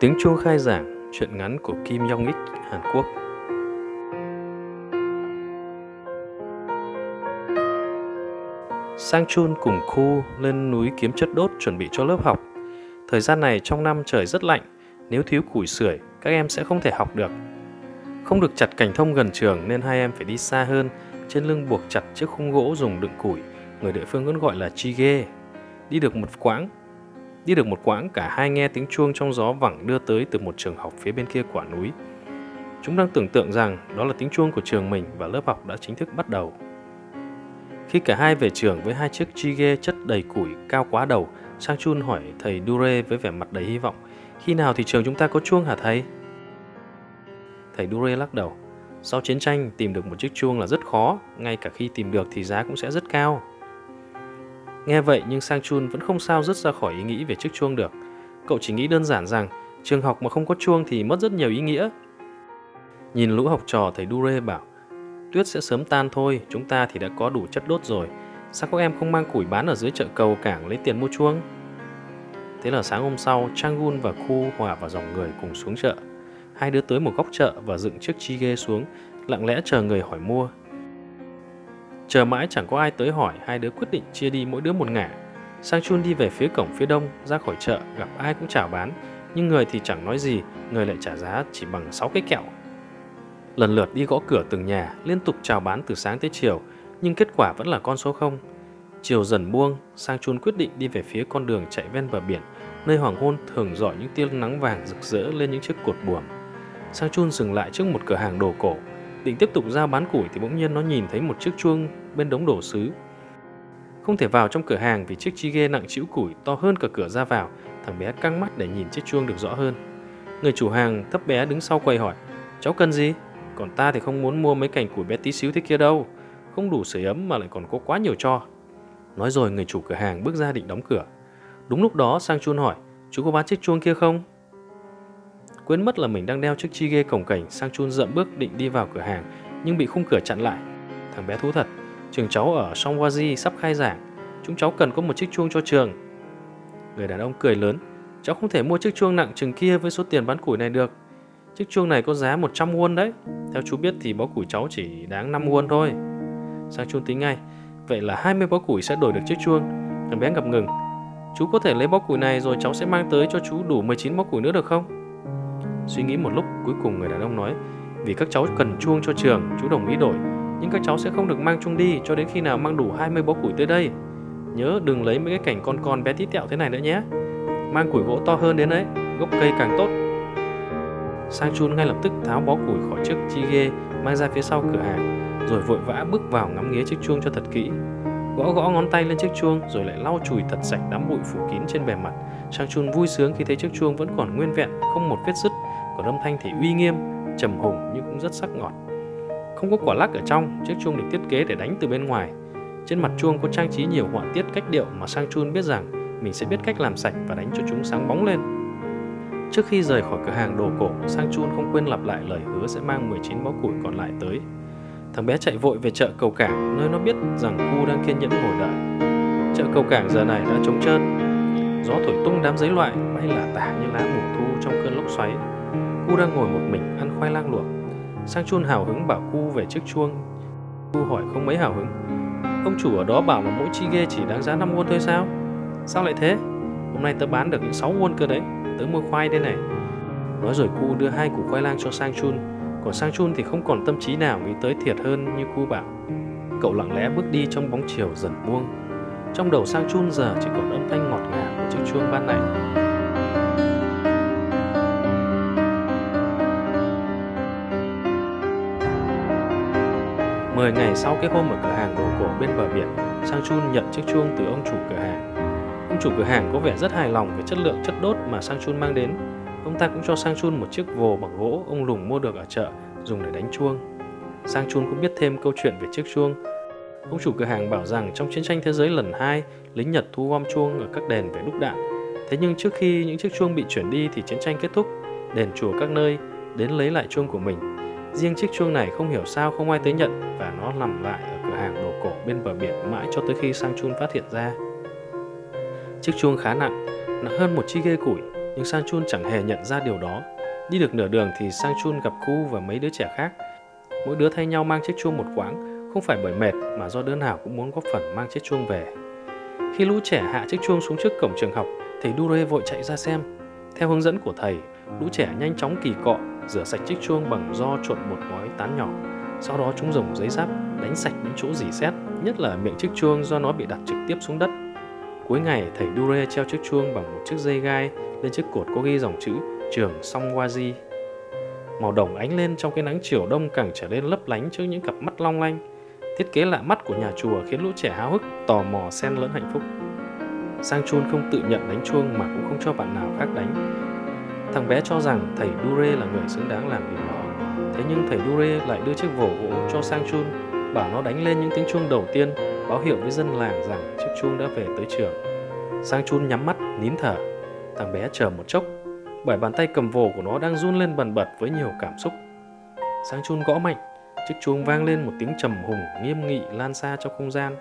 Tiếng chuông khai giảng, chuyện ngắn của Kim Yong Ik, Hàn Quốc. Sang Chun cùng khu lên núi kiếm chất đốt chuẩn bị cho lớp học. Thời gian này trong năm trời rất lạnh, nếu thiếu củi sưởi, các em sẽ không thể học được. Không được chặt cành thông gần trường nên hai em phải đi xa hơn, trên lưng buộc chặt chiếc khung gỗ dùng đựng củi, người địa phương vẫn gọi là chi ghê. Đi được một quãng, Đi được một quãng, cả hai nghe tiếng chuông trong gió vẳng đưa tới từ một trường học phía bên kia quả núi. Chúng đang tưởng tượng rằng đó là tiếng chuông của trường mình và lớp học đã chính thức bắt đầu. Khi cả hai về trường với hai chiếc chige chất đầy củi cao quá đầu, Sang Chun hỏi thầy Dure với vẻ mặt đầy hy vọng, khi nào thì trường chúng ta có chuông hả thầy? Thầy Dure lắc đầu, sau chiến tranh tìm được một chiếc chuông là rất khó, ngay cả khi tìm được thì giá cũng sẽ rất cao. Nghe vậy nhưng Sang Chun vẫn không sao dứt ra khỏi ý nghĩ về chiếc chuông được. Cậu chỉ nghĩ đơn giản rằng trường học mà không có chuông thì mất rất nhiều ý nghĩa. Nhìn lũ học trò thầy Dure bảo Tuyết sẽ sớm tan thôi, chúng ta thì đã có đủ chất đốt rồi. Sao các em không mang củi bán ở dưới chợ cầu cảng lấy tiền mua chuông? Thế là sáng hôm sau, Changun và Khu hòa vào dòng người cùng xuống chợ. Hai đứa tới một góc chợ và dựng chiếc chi ghê xuống, lặng lẽ chờ người hỏi mua. Chờ mãi chẳng có ai tới hỏi, hai đứa quyết định chia đi mỗi đứa một ngả. Sang Chun đi về phía cổng phía đông, ra khỏi chợ, gặp ai cũng chào bán, nhưng người thì chẳng nói gì, người lại trả giá chỉ bằng 6 cái kẹo. Lần lượt đi gõ cửa từng nhà, liên tục chào bán từ sáng tới chiều, nhưng kết quả vẫn là con số không. Chiều dần buông, Sang Chun quyết định đi về phía con đường chạy ven bờ biển, nơi hoàng hôn thường rọi những tia nắng vàng rực rỡ lên những chiếc cột buồm. Sang Chun dừng lại trước một cửa hàng đồ cổ, Định tiếp tục giao bán củi thì bỗng nhiên nó nhìn thấy một chiếc chuông bên đống đổ sứ. Không thể vào trong cửa hàng vì chiếc chi ghê nặng chịu củi to hơn cả cửa ra vào. Thằng bé căng mắt để nhìn chiếc chuông được rõ hơn. Người chủ hàng thấp bé đứng sau quầy hỏi Cháu cần gì? Còn ta thì không muốn mua mấy cành củi bé tí xíu thế kia đâu. Không đủ sưởi ấm mà lại còn có quá nhiều cho. Nói rồi người chủ cửa hàng bước ra định đóng cửa. Đúng lúc đó Sang Chun hỏi Chú có bán chiếc chuông kia không? Quên mất là mình đang đeo chiếc chi ghê cổng cảnh sang chun dậm bước định đi vào cửa hàng nhưng bị khung cửa chặn lại. Thằng bé thú thật, trường cháu ở Songwaji sắp khai giảng, chúng cháu cần có một chiếc chuông cho trường. Người đàn ông cười lớn, cháu không thể mua chiếc chuông nặng chừng kia với số tiền bán củi này được. Chiếc chuông này có giá 100 won đấy. Theo chú biết thì bó củi cháu chỉ đáng 5 won thôi. Sang chuông tính ngay, vậy là 20 bó củi sẽ đổi được chiếc chuông. Thằng bé ngập ngừng, chú có thể lấy bó củi này rồi cháu sẽ mang tới cho chú đủ 19 bó củi nữa được không? Suy nghĩ một lúc cuối cùng người đàn ông nói Vì các cháu cần chuông cho trường Chú đồng ý đổi nhưng các cháu sẽ không được mang chung đi Cho đến khi nào mang đủ 20 bó củi tới đây. Nhớ đừng lấy mấy cái cảnh con con bé tí tẹo thế này nữa nhé. Mang củi gỗ to hơn đến đấy Gốc cây càng tốt. Sang chun ngay lập tức tháo bó củi khỏi chiếc chi ghê Mang ra phía sau cửa hàng Rồi vội vã bước vào ngắm nghía chiếc chuông cho thật kỹ. Gõ gõ ngón tay lên chiếc chuông Rồi lại lau chùi thật sạch đám bụi phủ kín trên bề mặt. Sang chun vui sướng khi thấy chiếc chuông vẫn còn nguyên vẹn Không một vết sứt còn âm thanh thì uy nghiêm, trầm hùng nhưng cũng rất sắc ngọt. Không có quả lắc ở trong, chiếc chuông được thiết kế để đánh từ bên ngoài. Trên mặt chuông có trang trí nhiều họa tiết cách điệu mà Sang Chun biết rằng mình sẽ biết cách làm sạch và đánh cho chúng sáng bóng lên. Trước khi rời khỏi cửa hàng đồ cổ, Sang Chun không quên lặp lại lời hứa sẽ mang 19 bó củi còn lại tới. Thằng bé chạy vội về chợ cầu cảng, nơi nó biết rằng cu đang kiên nhẫn ngồi đợi. Chợ cầu cảng giờ này đã trống trơn, gió thổi tung đám giấy loại bay lả tả như lá mùa thu trong cơn lốc xoáy. Cu đang ngồi một mình ăn khoai lang luộc. Sang Chun hào hứng bảo Cu về chiếc chuông. Cu hỏi không mấy hào hứng. Ông chủ ở đó bảo là mỗi chi ghê chỉ đáng giá 5 won thôi sao? Sao lại thế? Hôm nay tớ bán được những 6 won cơ đấy. Tớ mua khoai đây này. Nói rồi Cu đưa hai củ khoai lang cho Sang Chun. Còn Sang Chun thì không còn tâm trí nào nghĩ tới thiệt hơn như Cu bảo. Cậu lặng lẽ bước đi trong bóng chiều dần buông. Trong đầu Sang Chun giờ chỉ còn âm thanh ngọt ngào của chiếc chuông ban này 10 ngày sau cái hôm ở cửa hàng đồ cổ bên bờ biển, Sang Chun nhận chiếc chuông từ ông chủ cửa hàng. Ông chủ cửa hàng có vẻ rất hài lòng về chất lượng chất đốt mà Sang Chun mang đến. Ông ta cũng cho Sang Chun một chiếc vồ bằng gỗ ông lùng mua được ở chợ dùng để đánh chuông. Sang Chun cũng biết thêm câu chuyện về chiếc chuông. Ông chủ cửa hàng bảo rằng trong chiến tranh thế giới lần 2, lính Nhật thu gom chuông ở các đền để đúc đạn. Thế nhưng trước khi những chiếc chuông bị chuyển đi thì chiến tranh kết thúc, đền chùa các nơi đến lấy lại chuông của mình Riêng chiếc chuông này không hiểu sao không ai tới nhận và nó nằm lại ở cửa hàng đồ cổ bên bờ biển mãi cho tới khi Sang Chun phát hiện ra. Chiếc chuông khá nặng, nặng hơn một chi ghê củi, Nhưng Sang Chun chẳng hề nhận ra điều đó. Đi được nửa đường thì Sang Chun gặp Ku và mấy đứa trẻ khác. Mỗi đứa thay nhau mang chiếc chuông một quãng, không phải bởi mệt mà do đứa nào cũng muốn góp phần mang chiếc chuông về. Khi lũ trẻ hạ chiếc chuông xuống trước cổng trường học, thầy Dure vội chạy ra xem. Theo hướng dẫn của thầy, lũ trẻ nhanh chóng kỳ cọ, rửa sạch chiếc chuông bằng do trộn một gói tán nhỏ. Sau đó chúng dùng giấy giáp đánh sạch những chỗ dỉ xét, nhất là miệng chiếc chuông do nó bị đặt trực tiếp xuống đất. Cuối ngày, thầy Dure treo chiếc chuông bằng một chiếc dây gai lên chiếc cột có ghi dòng chữ trường Songwaji. Màu đồng ánh lên trong cái nắng chiều đông càng trở nên lấp lánh trước những cặp mắt long lanh. Thiết kế lạ mắt của nhà chùa khiến lũ trẻ háo hức, tò mò xen lẫn hạnh phúc. Sang Chun không tự nhận đánh chuông mà cũng không cho bạn nào khác đánh. Thằng bé cho rằng thầy Dure là người xứng đáng làm điều đó. Thế nhưng thầy Dure lại đưa chiếc vổ gỗ cho Sang Chun, bảo nó đánh lên những tiếng chuông đầu tiên, báo hiệu với dân làng rằng chiếc chuông đã về tới trường. Sang Chun nhắm mắt, nín thở. Thằng bé chờ một chốc, bởi bàn tay cầm vồ của nó đang run lên bần bật với nhiều cảm xúc. Sang Chun gõ mạnh, chiếc chuông vang lên một tiếng trầm hùng nghiêm nghị lan xa trong không gian.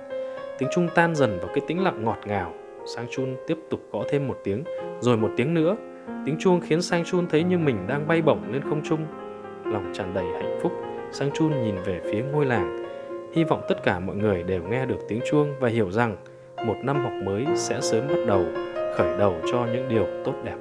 Tiếng chuông tan dần vào cái tĩnh lặng ngọt ngào. Sang Chun tiếp tục gõ thêm một tiếng, rồi một tiếng nữa. Tiếng chuông khiến Sang Chun thấy như mình đang bay bổng lên không trung. Lòng tràn đầy hạnh phúc, Sang Chun nhìn về phía ngôi làng. Hy vọng tất cả mọi người đều nghe được tiếng chuông và hiểu rằng một năm học mới sẽ sớm bắt đầu, khởi đầu cho những điều tốt đẹp.